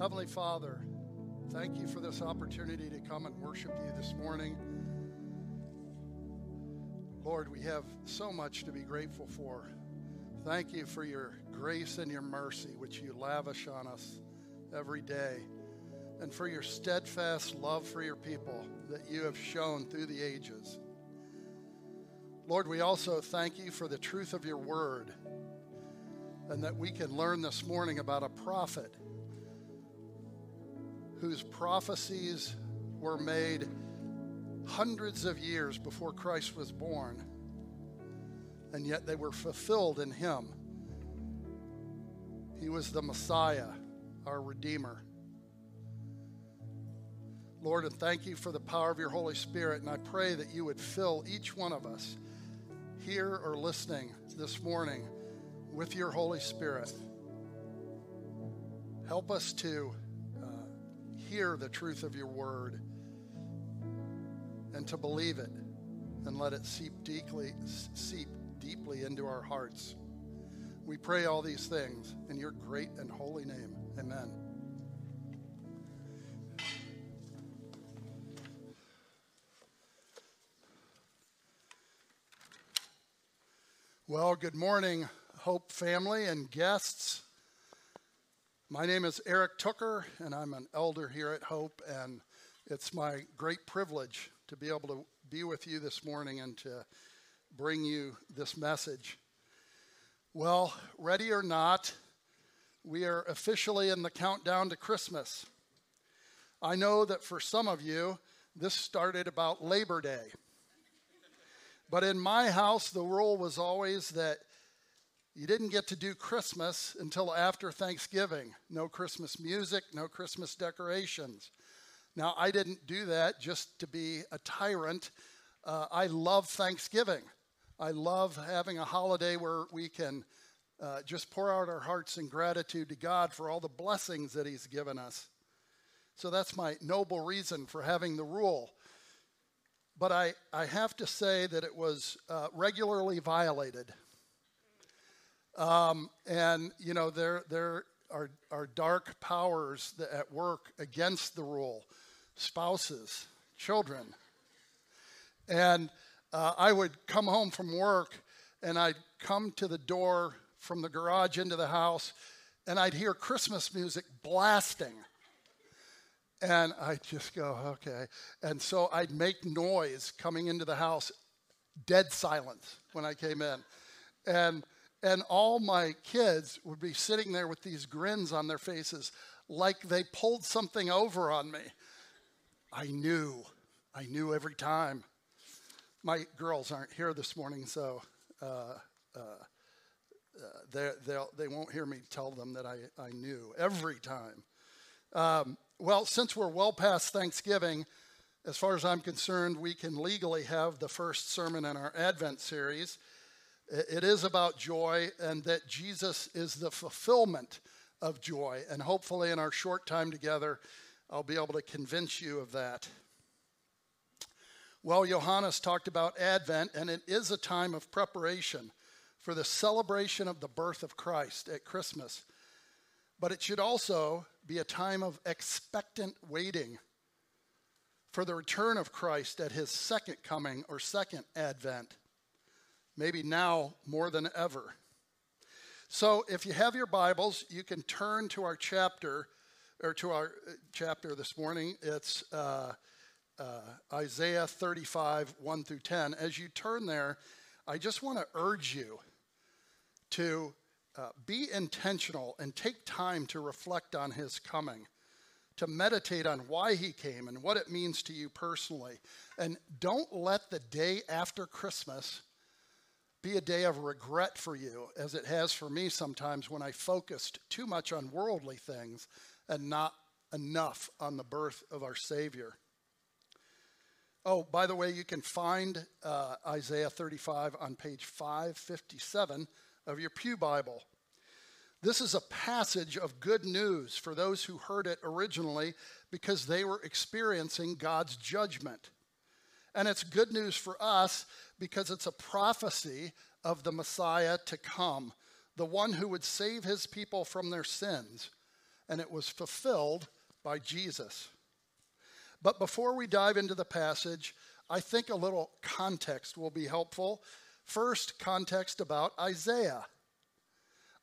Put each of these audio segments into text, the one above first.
Heavenly Father, thank you for this opportunity to come and worship you this morning. Lord, we have so much to be grateful for. Thank you for your grace and your mercy, which you lavish on us every day, and for your steadfast love for your people that you have shown through the ages. Lord, we also thank you for the truth of your word, and that we can learn this morning about a prophet whose prophecies were made hundreds of years before Christ was born, and yet they were fulfilled in him. He was the Messiah, our Redeemer. Lord, and thank you for the power of your Holy Spirit, and I pray that you would fill each one of us here or listening this morning with your Holy Spirit. Help us to hear the truth of your word and to believe it and let it seep deeply, seep deeply into our hearts. We pray all these things in your great and holy name. Amen. Well, good morning, Hope family and guests. My name is Eric Tooker, and I'm an elder here at Hope, and it's my great privilege to be able to be with you this morning and to bring you this message. Well, ready or not, we are officially in the countdown to Christmas. I know that for some of you, this started about Labor Day. But in my house, the rule was always that you didn't get to do Christmas until after Thanksgiving. No Christmas music, no Christmas decorations. Now, I didn't do that just to be a tyrant. Uh, I love Thanksgiving. I love having a holiday where we can uh, just pour out our hearts in gratitude to God for all the blessings that He's given us. So that's my noble reason for having the rule. But I, I have to say that it was uh, regularly violated. Um, and, you know, there, there are, are dark powers at work against the rule spouses, children. And uh, I would come home from work and I'd come to the door from the garage into the house and I'd hear Christmas music blasting. And I'd just go, okay. And so I'd make noise coming into the house, dead silence when I came in. And and all my kids would be sitting there with these grins on their faces like they pulled something over on me. I knew. I knew every time. My girls aren't here this morning, so uh, uh, uh, they won't hear me tell them that I, I knew every time. Um, well, since we're well past Thanksgiving, as far as I'm concerned, we can legally have the first sermon in our Advent series. It is about joy and that Jesus is the fulfillment of joy. And hopefully, in our short time together, I'll be able to convince you of that. Well, Johannes talked about Advent, and it is a time of preparation for the celebration of the birth of Christ at Christmas. But it should also be a time of expectant waiting for the return of Christ at his second coming or second advent maybe now more than ever. So, if you have your Bibles, you can turn to our chapter, or to our uh, chapter this morning. It's uh, uh, Isaiah 35, 1 through 10. As you turn there, I just want to urge you to uh, be intentional and take time to reflect on his coming, to meditate on why he came and what it means to you personally. And don't let the day after Christmas be a day of regret for you, as it has for me sometimes when I focused too much on worldly things and not enough on the birth of our Savior. Oh, by the way, you can find uh, Isaiah 35 on page 557 of your Pew Bible. This is a passage of good news for those who heard it originally because they were experiencing God's judgment. And it's good news for us because it's a prophecy of the Messiah to come, the one who would save his people from their sins and it was fulfilled by Jesus. But before we dive into the passage, I think a little context will be helpful. First, context about Isaiah.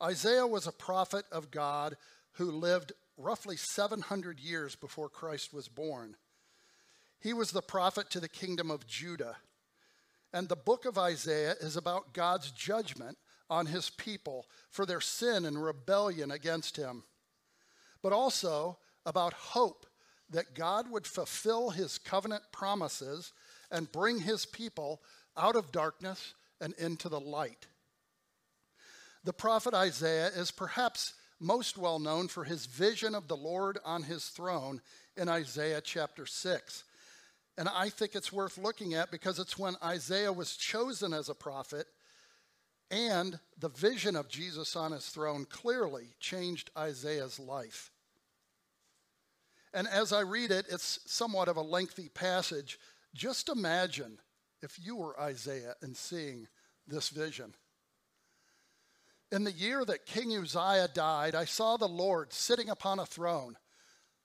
Isaiah was a prophet of God who lived roughly 700 years before Christ was born. He was the prophet to the kingdom of Judah. And the book of Isaiah is about God's judgment on his people for their sin and rebellion against him, but also about hope that God would fulfill his covenant promises and bring his people out of darkness and into the light. The prophet Isaiah is perhaps most well known for his vision of the Lord on his throne in Isaiah chapter 6. And I think it's worth looking at because it's when Isaiah was chosen as a prophet and the vision of Jesus on his throne clearly changed Isaiah's life. And as I read it, it's somewhat of a lengthy passage. Just imagine if you were Isaiah and seeing this vision. In the year that King Uzziah died, I saw the Lord sitting upon a throne,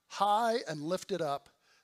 high and lifted up,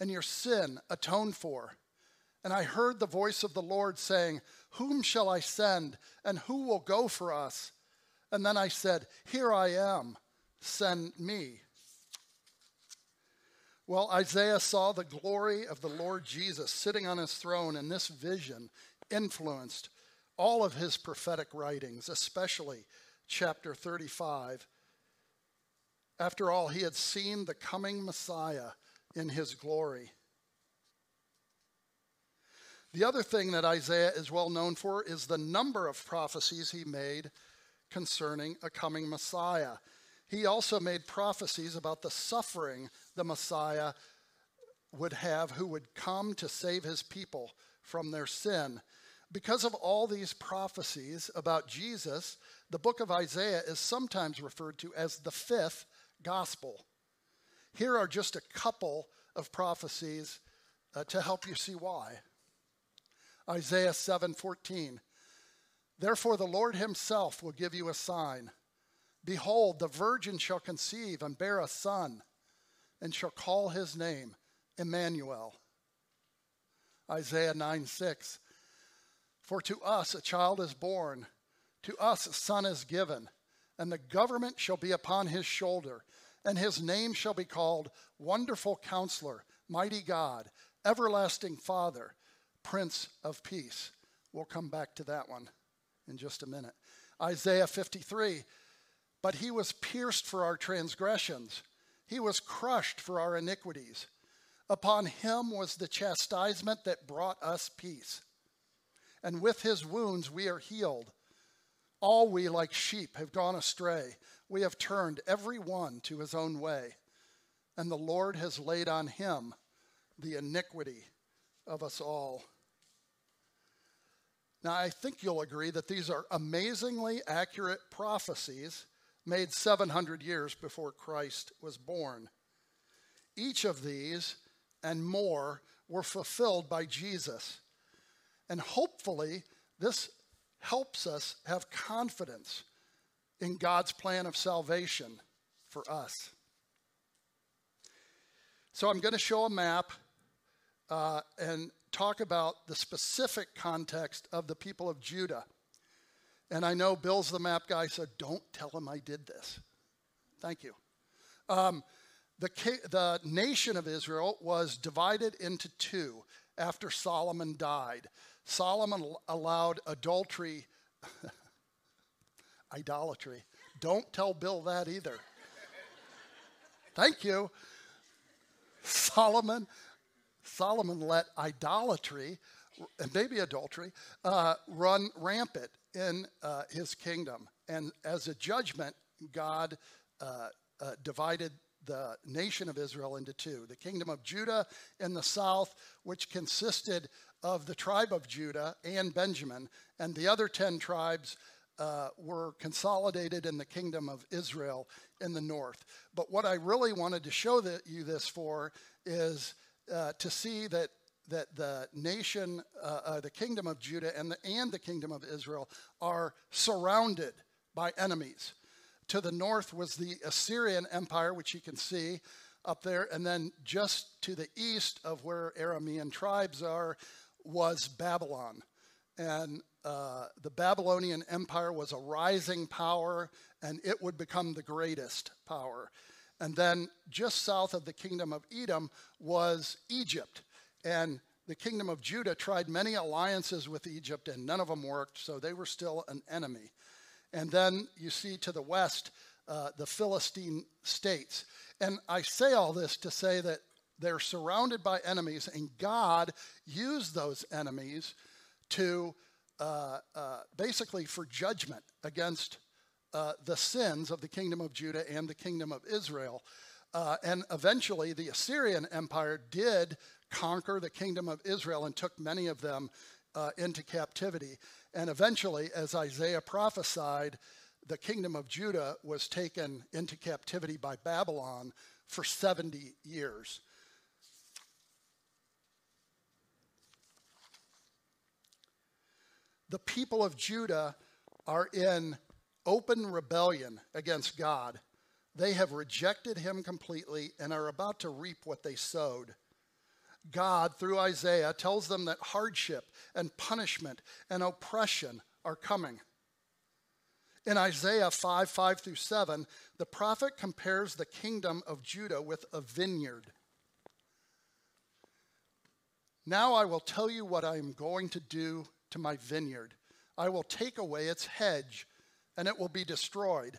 and your sin atoned for. And I heard the voice of the Lord saying, Whom shall I send, and who will go for us? And then I said, Here I am, send me. Well, Isaiah saw the glory of the Lord Jesus sitting on his throne, and this vision influenced all of his prophetic writings, especially chapter 35. After all, he had seen the coming Messiah in his glory. The other thing that Isaiah is well known for is the number of prophecies he made concerning a coming Messiah. He also made prophecies about the suffering the Messiah would have who would come to save his people from their sin. Because of all these prophecies about Jesus, the book of Isaiah is sometimes referred to as the fifth gospel. Here are just a couple of prophecies uh, to help you see why. Isaiah 7:14 Therefore the Lord himself will give you a sign Behold, the virgin shall conceive and bear a son, and shall call his name Emmanuel. Isaiah 9 6. For to us a child is born, to us a son is given, and the government shall be upon his shoulder, and his name shall be called Wonderful Counselor, Mighty God, Everlasting Father, Prince of Peace. We'll come back to that one in just a minute. Isaiah 53 but he was pierced for our transgressions, he was crushed for our iniquities. Upon him was the chastisement that brought us peace. And with his wounds we are healed. All we, like sheep, have gone astray. We have turned every one to his own way. And the Lord has laid on him the iniquity of us all. Now, I think you'll agree that these are amazingly accurate prophecies made 700 years before Christ was born. Each of these and more were fulfilled by Jesus. And hopefully, this helps us have confidence in God's plan of salvation for us. So, I'm going to show a map uh, and talk about the specific context of the people of Judah. And I know Bill's the map guy, so don't tell him I did this. Thank you. Um, the, the nation of Israel was divided into two after Solomon died. Solomon allowed adultery, idolatry. Don't tell Bill that either. Thank you. Solomon, Solomon let idolatry and maybe adultery uh, run rampant in uh, his kingdom. And as a judgment, God uh, uh divided the nation of Israel into two the kingdom of Judah in the south, which consisted of the tribe of Judah and Benjamin, and the other 10 tribes uh, were consolidated in the kingdom of Israel in the north. But what I really wanted to show you this for is uh, to see that that the nation, uh, uh, the kingdom of Judah and the, and the kingdom of Israel are surrounded by enemies. To the north was the Assyrian Empire, which you can see up there, and then just to the east of where Aramean tribes are was Babylon. And uh, the Babylonian Empire was a rising power, and it would become the greatest power. And then just south of the kingdom of Edom was Egypt. And the kingdom of Judah tried many alliances with Egypt, and none of them worked, so they were still an enemy. And then you see to the west uh, the Philistine states. And I say all this to say that they're surrounded by enemies, and God used those enemies to uh, uh, basically for judgment against uh, the sins of the kingdom of Judah and the kingdom of Israel. Uh, and eventually, the Assyrian Empire did conquer the kingdom of Israel and took many of them uh, into captivity. And eventually, as Isaiah prophesied, the kingdom of Judah was taken into captivity by Babylon for 70 years. The people of Judah are in open rebellion against God. They have rejected him completely and are about to reap what they sowed. God, through Isaiah, tells them that hardship and punishment and oppression are coming. In Isaiah 5 5 through 7, the prophet compares the kingdom of Judah with a vineyard. Now I will tell you what I am going to do to my vineyard. I will take away its hedge, and it will be destroyed.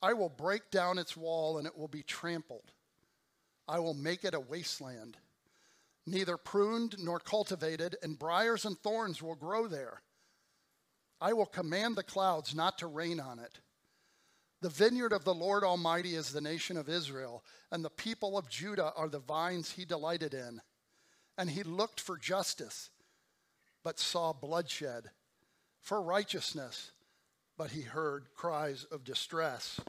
I will break down its wall, and it will be trampled. I will make it a wasteland neither pruned nor cultivated, and briars and thorns will grow there. I will command the clouds not to rain on it. The vineyard of the Lord Almighty is the nation of Israel, and the people of Judah are the vines he delighted in. And he looked for justice, but saw bloodshed, for righteousness, but he heard cries of distress.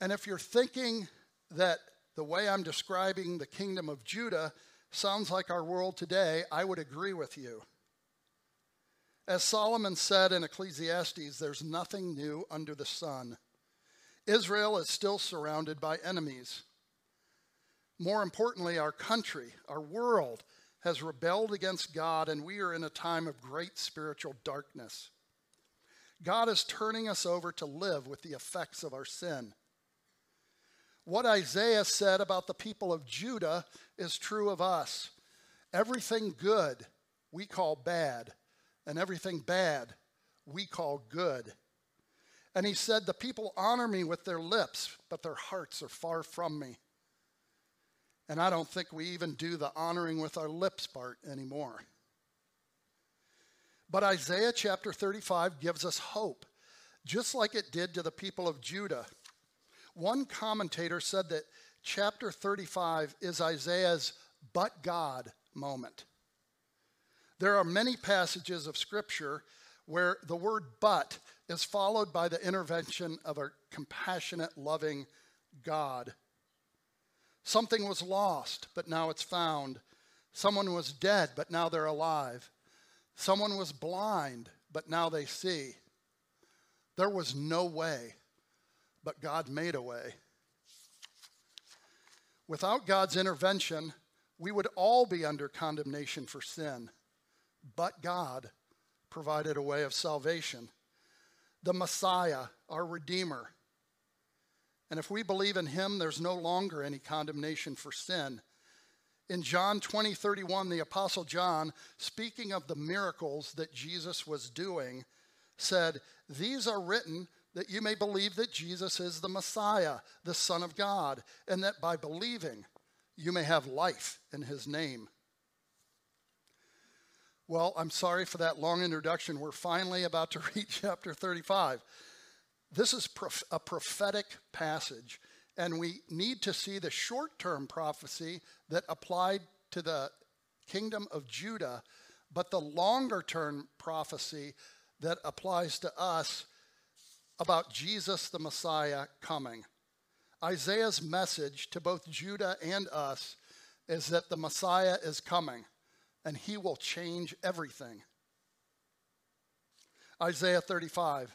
And if you're thinking that the way I'm describing the kingdom of Judah sounds like our world today, I would agree with you. As Solomon said in Ecclesiastes, there's nothing new under the sun. Israel is still surrounded by enemies. More importantly, our country, our world, has rebelled against God, and we are in a time of great spiritual darkness. God is turning us over to live with the effects of our sin. What Isaiah said about the people of Judah is true of us. Everything good we call bad, and everything bad we call good. And he said, The people honor me with their lips, but their hearts are far from me. And I don't think we even do the honoring with our lips part anymore. But Isaiah chapter 35 gives us hope, just like it did to the people of Judah. One commentator said that chapter 35 is Isaiah's but God moment. There are many passages of Scripture where the word but is followed by the intervention of a compassionate, loving God. Something was lost, but now it's found. Someone was dead, but now they're alive. Someone was blind, but now they see. There was no way but God made a way. Without God's intervention, we would all be under condemnation for sin. But God provided a way of salvation. The Messiah, our Redeemer, And if we believe in him, there's no longer any condemnation for sin. In John 20, 31, the Apostle John, speaking of the miracles that Jesus was doing, said, These are written that you may believe that Jesus is the Messiah, the Son of God, and that by believing you may have life in his name. Well, I'm sorry for that long introduction. We're finally about to read chapter 35. This is a prophetic passage, and we need to see the short term prophecy that applied to the kingdom of Judah, but the longer term prophecy that applies to us about Jesus the Messiah coming. Isaiah's message to both Judah and us is that the Messiah is coming and he will change everything. Isaiah 35.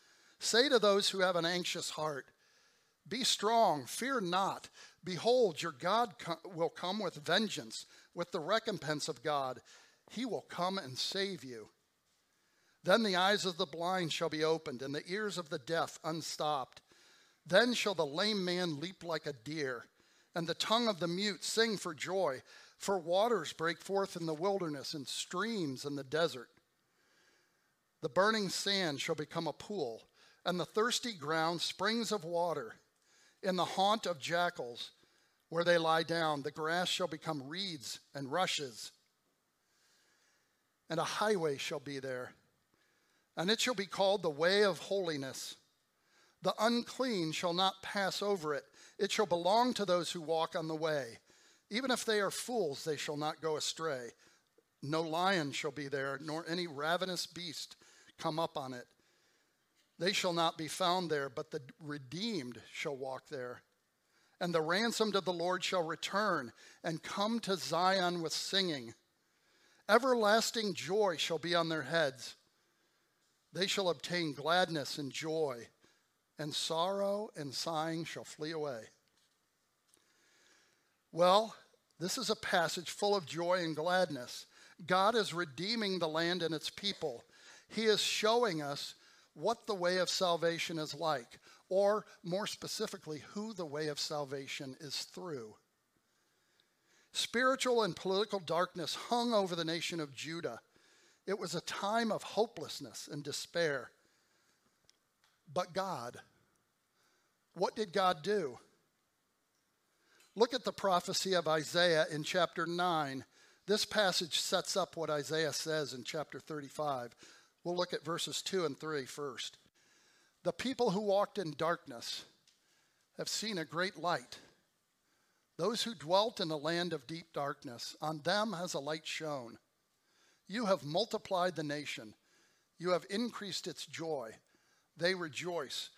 Say to those who have an anxious heart, Be strong, fear not. Behold, your God will come with vengeance, with the recompense of God. He will come and save you. Then the eyes of the blind shall be opened, and the ears of the deaf unstopped. Then shall the lame man leap like a deer, and the tongue of the mute sing for joy. For waters break forth in the wilderness, and streams in the desert. The burning sand shall become a pool, and the thirsty ground springs of water. In the haunt of jackals, where they lie down, the grass shall become reeds and rushes, and a highway shall be there and it shall be called the way of holiness. The unclean shall not pass over it. It shall belong to those who walk on the way. Even if they are fools, they shall not go astray. No lion shall be there, nor any ravenous beast come up on it. They shall not be found there, but the redeemed shall walk there. And the ransomed of the Lord shall return and come to Zion with singing. Everlasting joy shall be on their heads they shall obtain gladness and joy, and sorrow and sighing shall flee away. Well, this is a passage full of joy and gladness. God is redeeming the land and its people. He is showing us what the way of salvation is like, or more specifically, who the way of salvation is through. Spiritual and political darkness hung over the nation of Judah it was a time of hopelessness and despair. But God, what did God do? Look at the prophecy of Isaiah in chapter 9. This passage sets up what Isaiah says in chapter 35. We'll look at verses 2 and 3 first. The people who walked in darkness have seen a great light. Those who dwelt in a land of deep darkness, on them has a light shone. You have multiplied the nation. You have increased its joy. They rejoice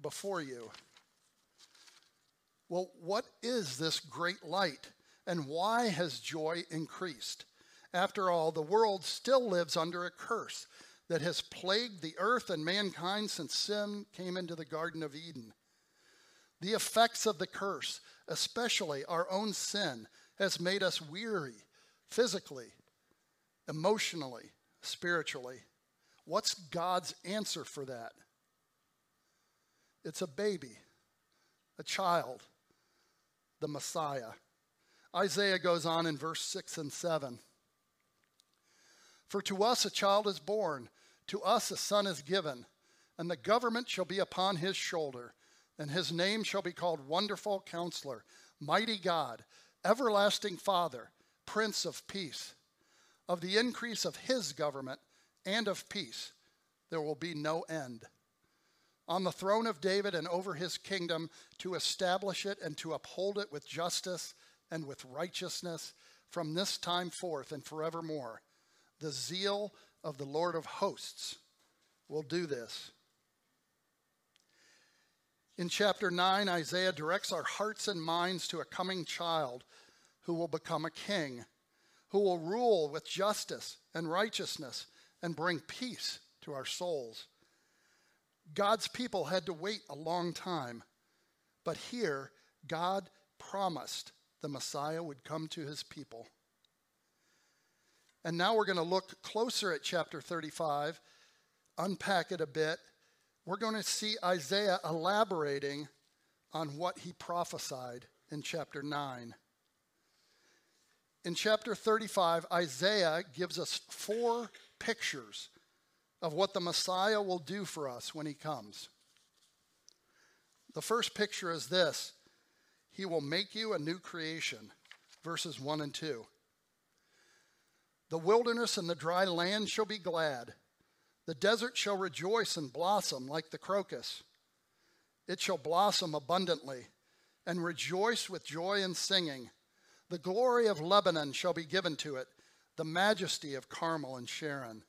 before you. Well, what is this great light, and why has joy increased? After all, the world still lives under a curse that has plagued the earth and mankind since sin came into the Garden of Eden. The effects of the curse, especially our own sin, has made us weary physically, emotionally, spiritually. What's God's answer for that? It's a baby, a child, the Messiah. Isaiah goes on in verse 6 and 7. For to us a child is born, to us a son is given, and the government shall be upon his shoulder, and his name shall be called Wonderful Counselor, Mighty God, Everlasting Father, Prince of Peace of the increase of his government and of peace, there will be no end. On the throne of David and over his kingdom, to establish it and to uphold it with justice and with righteousness from this time forth and forevermore. The zeal of the Lord of hosts will do this. In chapter 9, Isaiah directs our hearts and minds to a coming child who will become a king, who will rule with justice and righteousness and bring peace to our souls. God's people had to wait a long time, but here God promised the Messiah would come to his people. And now we're going to look closer at chapter 35, unpack it a bit. We're going to see Isaiah elaborating on what he prophesied in chapter 9. In chapter 35, Isaiah gives us four pictures of what the Messiah will do for us when he comes. The first picture is this He will make you a new creation, verses 1 and 2. The wilderness and the dry land shall be glad. The desert shall rejoice and blossom like the crocus. It shall blossom abundantly and rejoice with joy and singing. The glory of Lebanon shall be given to it, the majesty of Carmel and Sharon.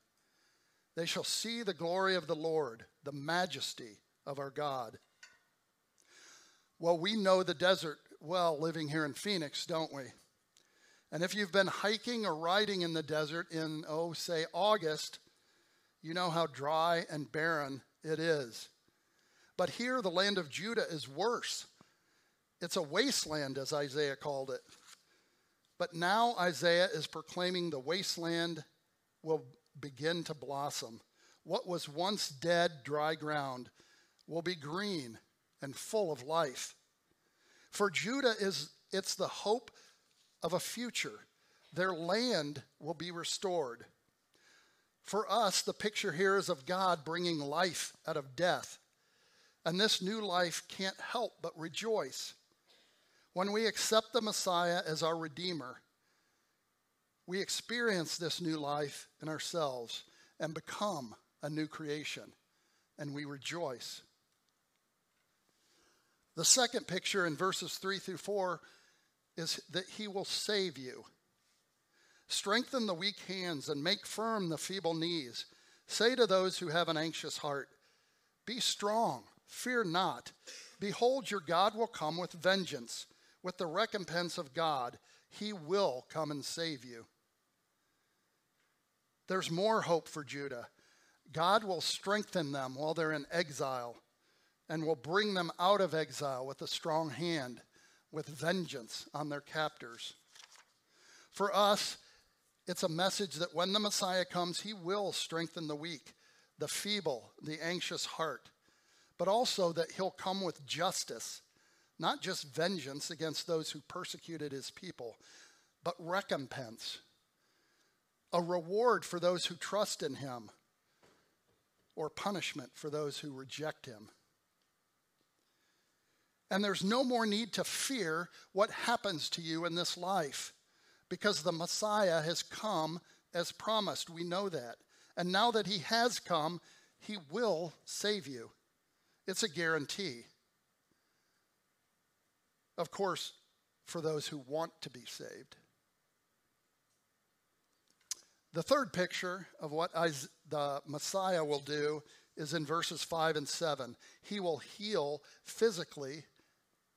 They shall see the glory of the Lord, the majesty of our God. Well, we know the desert well living here in Phoenix, don't we? And if you've been hiking or riding in the desert in, oh, say August, you know how dry and barren it is. But here, the land of Judah is worse. It's a wasteland, as Isaiah called it. But now Isaiah is proclaiming the wasteland will begin to blossom. What was once dead, dry ground will be green and full of life. For Judah is it's the hope of a future. Their land will be restored. For us, the picture here is of God bringing life out of death. And this new life can't help but rejoice. When we accept the Messiah as our Redeemer, we experience this new life in ourselves and become a new creation, and we rejoice. The second picture in verses 3 through 4 is that he will save you. Strengthen the weak hands and make firm the feeble knees. Say to those who have an anxious heart, Be strong, fear not. Behold, your God will come with vengeance, with the recompense of God. He will come and save you. There's more hope for Judah. God will strengthen them while they're in exile and will bring them out of exile with a strong hand with vengeance on their captors. For us, it's a message that when the Messiah comes, he will strengthen the weak, the feeble, the anxious heart, but also that he'll come with justice, not just vengeance against those who persecuted his people, but recompense, a reward for those who trust in him, or punishment for those who reject him. And there's no more need to fear what happens to you in this life because the Messiah has come as promised. We know that. And now that he has come, he will save you. It's a guarantee. Of course, for those who want to be saved. The third picture of what the Messiah will do is in verses 5 and 7. He will heal physically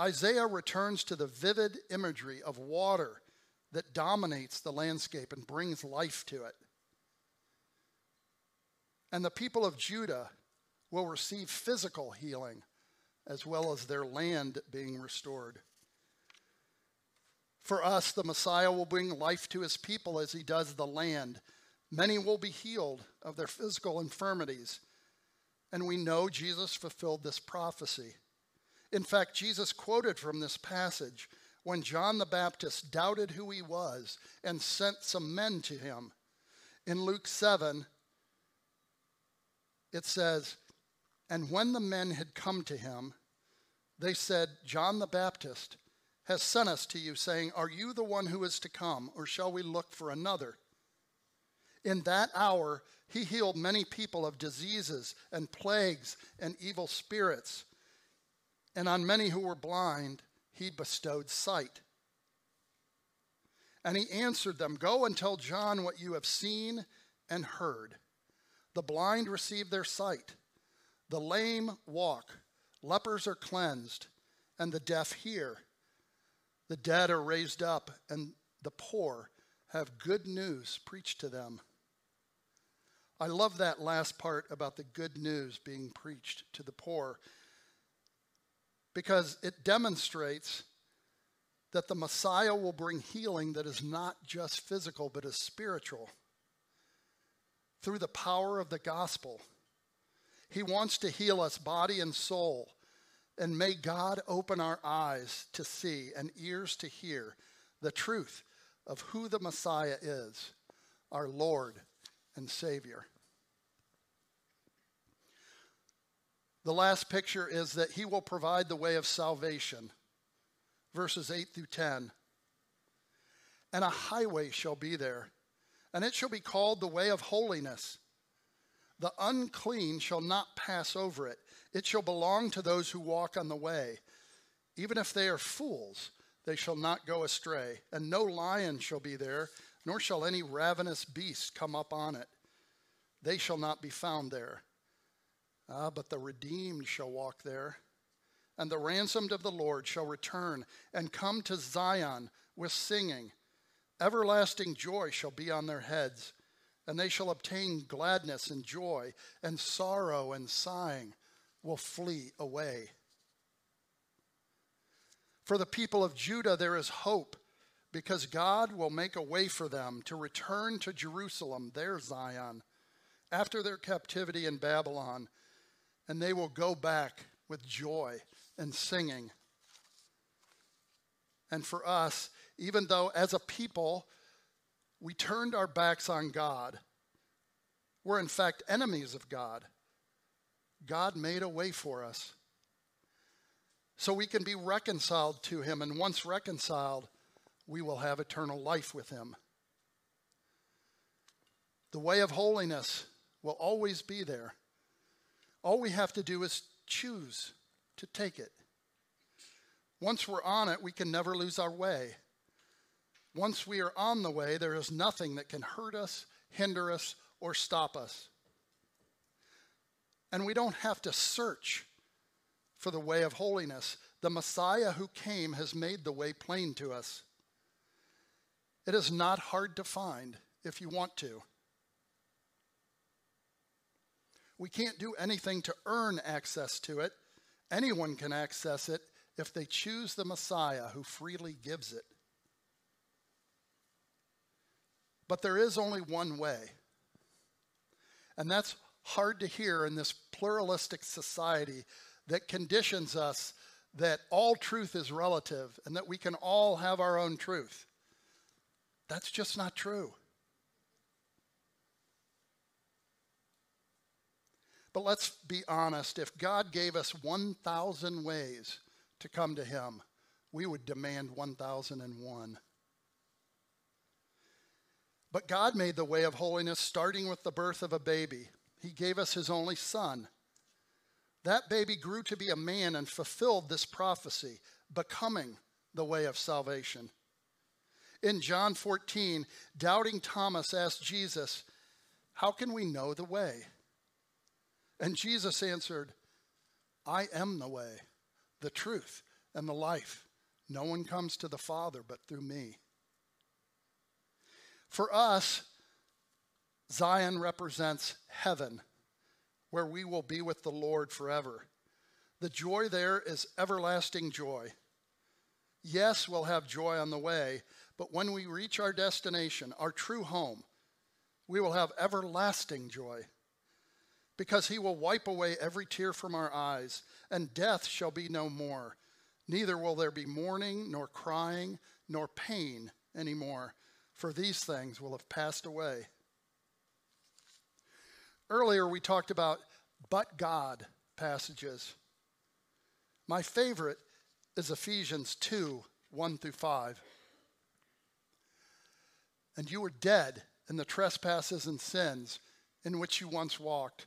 Isaiah returns to the vivid imagery of water that dominates the landscape and brings life to it. And the people of Judah will receive physical healing as well as their land being restored. For us, the Messiah will bring life to his people as he does the land. Many will be healed of their physical infirmities. And we know Jesus fulfilled this prophecy. In fact, Jesus quoted from this passage when John the Baptist doubted who he was and sent some men to him. In Luke 7, it says, And when the men had come to him, they said, John the Baptist has sent us to you, saying, Are you the one who is to come, or shall we look for another? In that hour, he healed many people of diseases and plagues and evil spirits. And on many who were blind, he bestowed sight. And he answered them Go and tell John what you have seen and heard. The blind receive their sight, the lame walk, lepers are cleansed, and the deaf hear. The dead are raised up, and the poor have good news preached to them. I love that last part about the good news being preached to the poor because it demonstrates that the Messiah will bring healing that is not just physical, but is spiritual through the power of the gospel. He wants to heal us body and soul. And may God open our eyes to see and ears to hear the truth of who the Messiah is, our Lord and Savior. The last picture is that He will provide the way of salvation verses 8 through 10. And a highway shall be there, and it shall be called the way of holiness. The unclean shall not pass over it. It shall belong to those who walk on the way. Even if they are fools, they shall not go astray. And no lion shall be there, nor shall any ravenous beast come up on it. They shall not be found there. Ah, but the redeemed shall walk there and the ransomed of the Lord shall return and come to Zion with singing. Everlasting joy shall be on their heads, and they shall obtain gladness and joy, and sorrow and sighing will flee away. For the people of Judah there is hope, because God will make a way for them to return to Jerusalem, their Zion, after their captivity in Babylon, and they will go back with joy and singing. And for us, even though as a people we turned our backs on God, we're in fact enemies of God. God made a way for us so we can be reconciled to Him, and once reconciled, we will have eternal life with Him. The way of holiness will always be there. All we have to do is choose to take it. Once we're on it, we can never lose our way. Once we are on the way, there is nothing that can hurt us, hinder us, or stop us. And we don't have to search for the way of holiness. The Messiah who came has made the way plain to us. It is not hard to find if you want to. We can't do anything to earn access to it. Anyone can access it if they choose the Messiah who freely gives it. But there is only one way. And that's hard to hear in this pluralistic society that conditions us that all truth is relative and that we can all have our own truth. That's just not true. But let's be honest if God gave us 1,000 ways to come to Him, we would demand 1,001. But God made the way of holiness starting with the birth of a baby. He gave us His only Son. That baby grew to be a man and fulfilled this prophecy, becoming the way of salvation. In John 14, doubting Thomas asked Jesus, How can we know the way? And Jesus answered, I am the way, the truth, and the life. No one comes to the Father but through me. For us, Zion represents heaven, where we will be with the Lord forever. The joy there is everlasting joy. Yes, we'll have joy on the way, but when we reach our destination, our true home, we will have everlasting joy because he will wipe away every tear from our eyes, and death shall be no more. Neither will there be mourning, nor crying, nor pain anymore, for these things will have passed away. Earlier, we talked about but God passages. My favorite is Ephesians 2 1 through 5. And you were dead in the trespasses and sins in which you once walked,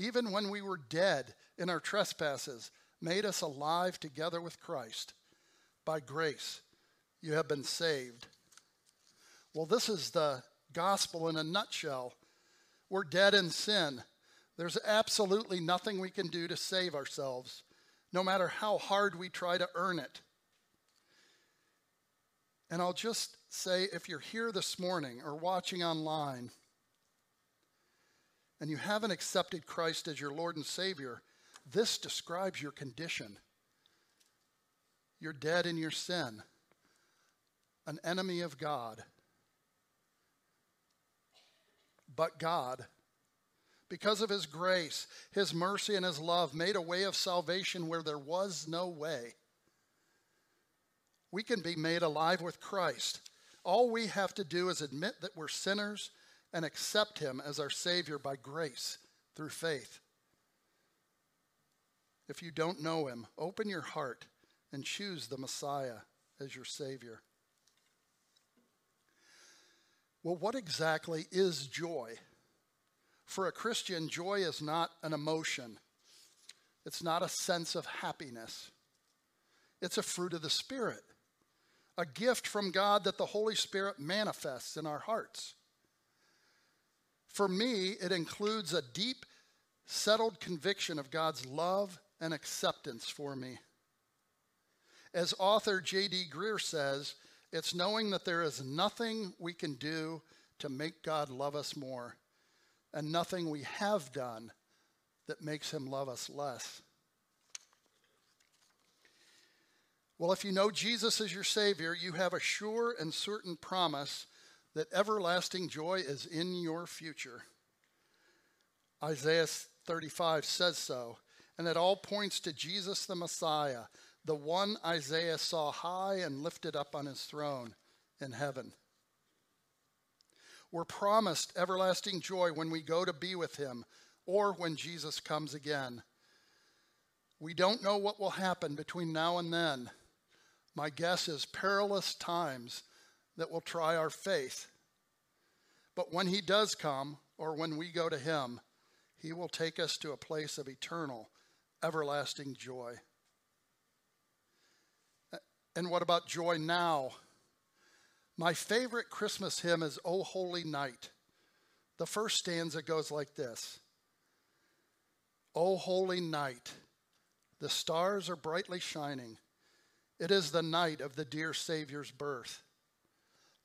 even when we were dead in our trespasses, made us alive together with Christ. By grace, you have been saved. Well, this is the gospel in a nutshell. We're dead in sin. There's absolutely nothing we can do to save ourselves, no matter how hard we try to earn it. And I'll just say if you're here this morning or watching online and you haven't accepted Christ as your Lord and Savior, this describes your condition. You're dead in your sin, an enemy of God. But God, because of his grace, his mercy, and his love, made a way of salvation where there was no way. We can be made alive with Christ. All we have to do is admit that we're sinners and accept him as our Savior by grace through faith. If you don't know him, open your heart and choose the Messiah as your Savior. Well, what exactly is joy? For a Christian, joy is not an emotion, it's not a sense of happiness. It's a fruit of the Spirit, a gift from God that the Holy Spirit manifests in our hearts. For me, it includes a deep, settled conviction of God's love and acceptance for me. As author J.D. Greear says, it's knowing that there is nothing we can do to make God love us more, and nothing we have done that makes him love us less. Well, if you know Jesus as your Savior, you have a sure and certain promise that everlasting joy is in your future. Isaiah 35 says so, and it all points to Jesus the Messiah the one Isaiah saw high and lifted up on his throne in heaven. We're promised everlasting joy when we go to be with him or when Jesus comes again. We don't know what will happen between now and then. My guess is perilous times that will try our faith. But when he does come, or when we go to him, he will take us to a place of eternal, everlasting joy. And what about joy now? My favorite Christmas hymn is O Holy Night. The first stanza goes like this O holy night, the stars are brightly shining. It is the night of the dear Savior's birth.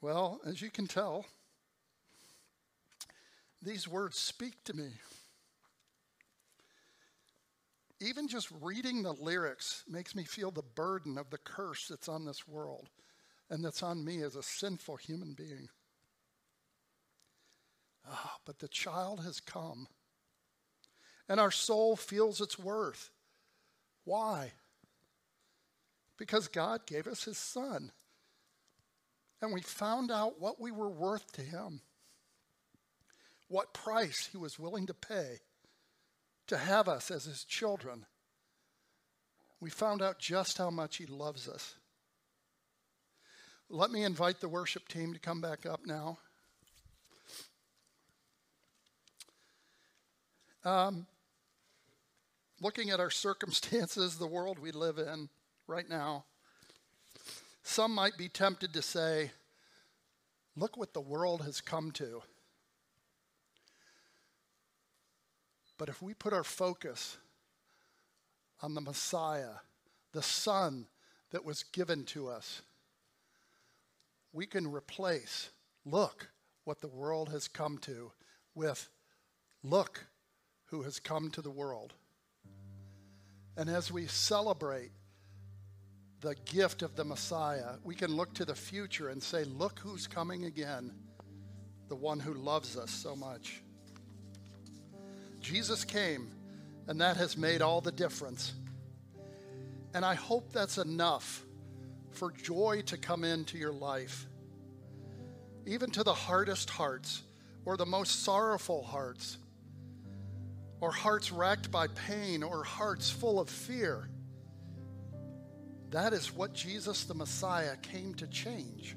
Well, as you can tell, these words speak to me. Even just reading the lyrics makes me feel the burden of the curse that's on this world and that's on me as a sinful human being. Ah, but the child has come, and our soul feels its worth. Why? Because God gave us His Son, and we found out what we were worth to Him, what price He was willing to pay to have us as His children. We found out just how much He loves us. Let me invite the worship team to come back up now. Um, looking at our circumstances, the world we live in right now, some might be tempted to say, Look what the world has come to. But if we put our focus on the Messiah, the Son that was given to us, we can replace, look what the world has come to, with, look who has come to the world. And as we celebrate the gift of the Messiah, we can look to the future and say, Look who's coming again, the one who loves us so much. Jesus came, and that has made all the difference. And I hope that's enough for joy to come into your life, even to the hardest hearts or the most sorrowful hearts, or hearts racked by pain, or hearts full of fear that is what Jesus the Messiah came to change.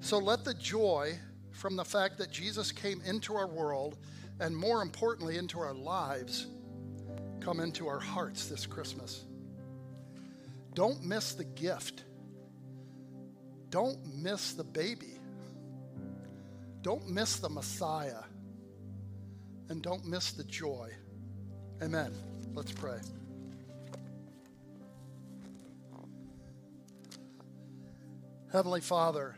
So let the joy from the fact that Jesus came into our world, and more importantly, into our lives, come into our hearts this Christmas. Don't miss the gift. Don't miss the baby. Don't miss the Messiah. And don't miss the joy. Amen. Let's pray. Heavenly Father,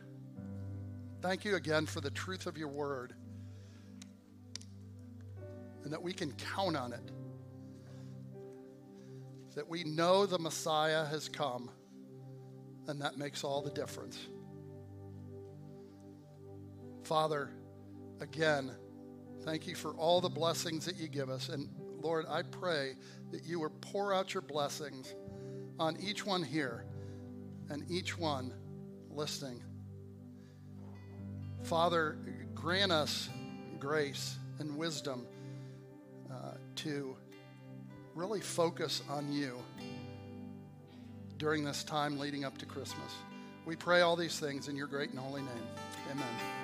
thank you again for the truth of your word and that we can count on it. That we know the Messiah has come, and that makes all the difference. Father, again, thank you for all the blessings that you give us. And Lord, I pray that you will pour out your blessings on each one here and each one listening. Father, grant us grace and wisdom uh, to really focus on you during this time leading up to Christmas. We pray all these things in your great and holy name. Amen.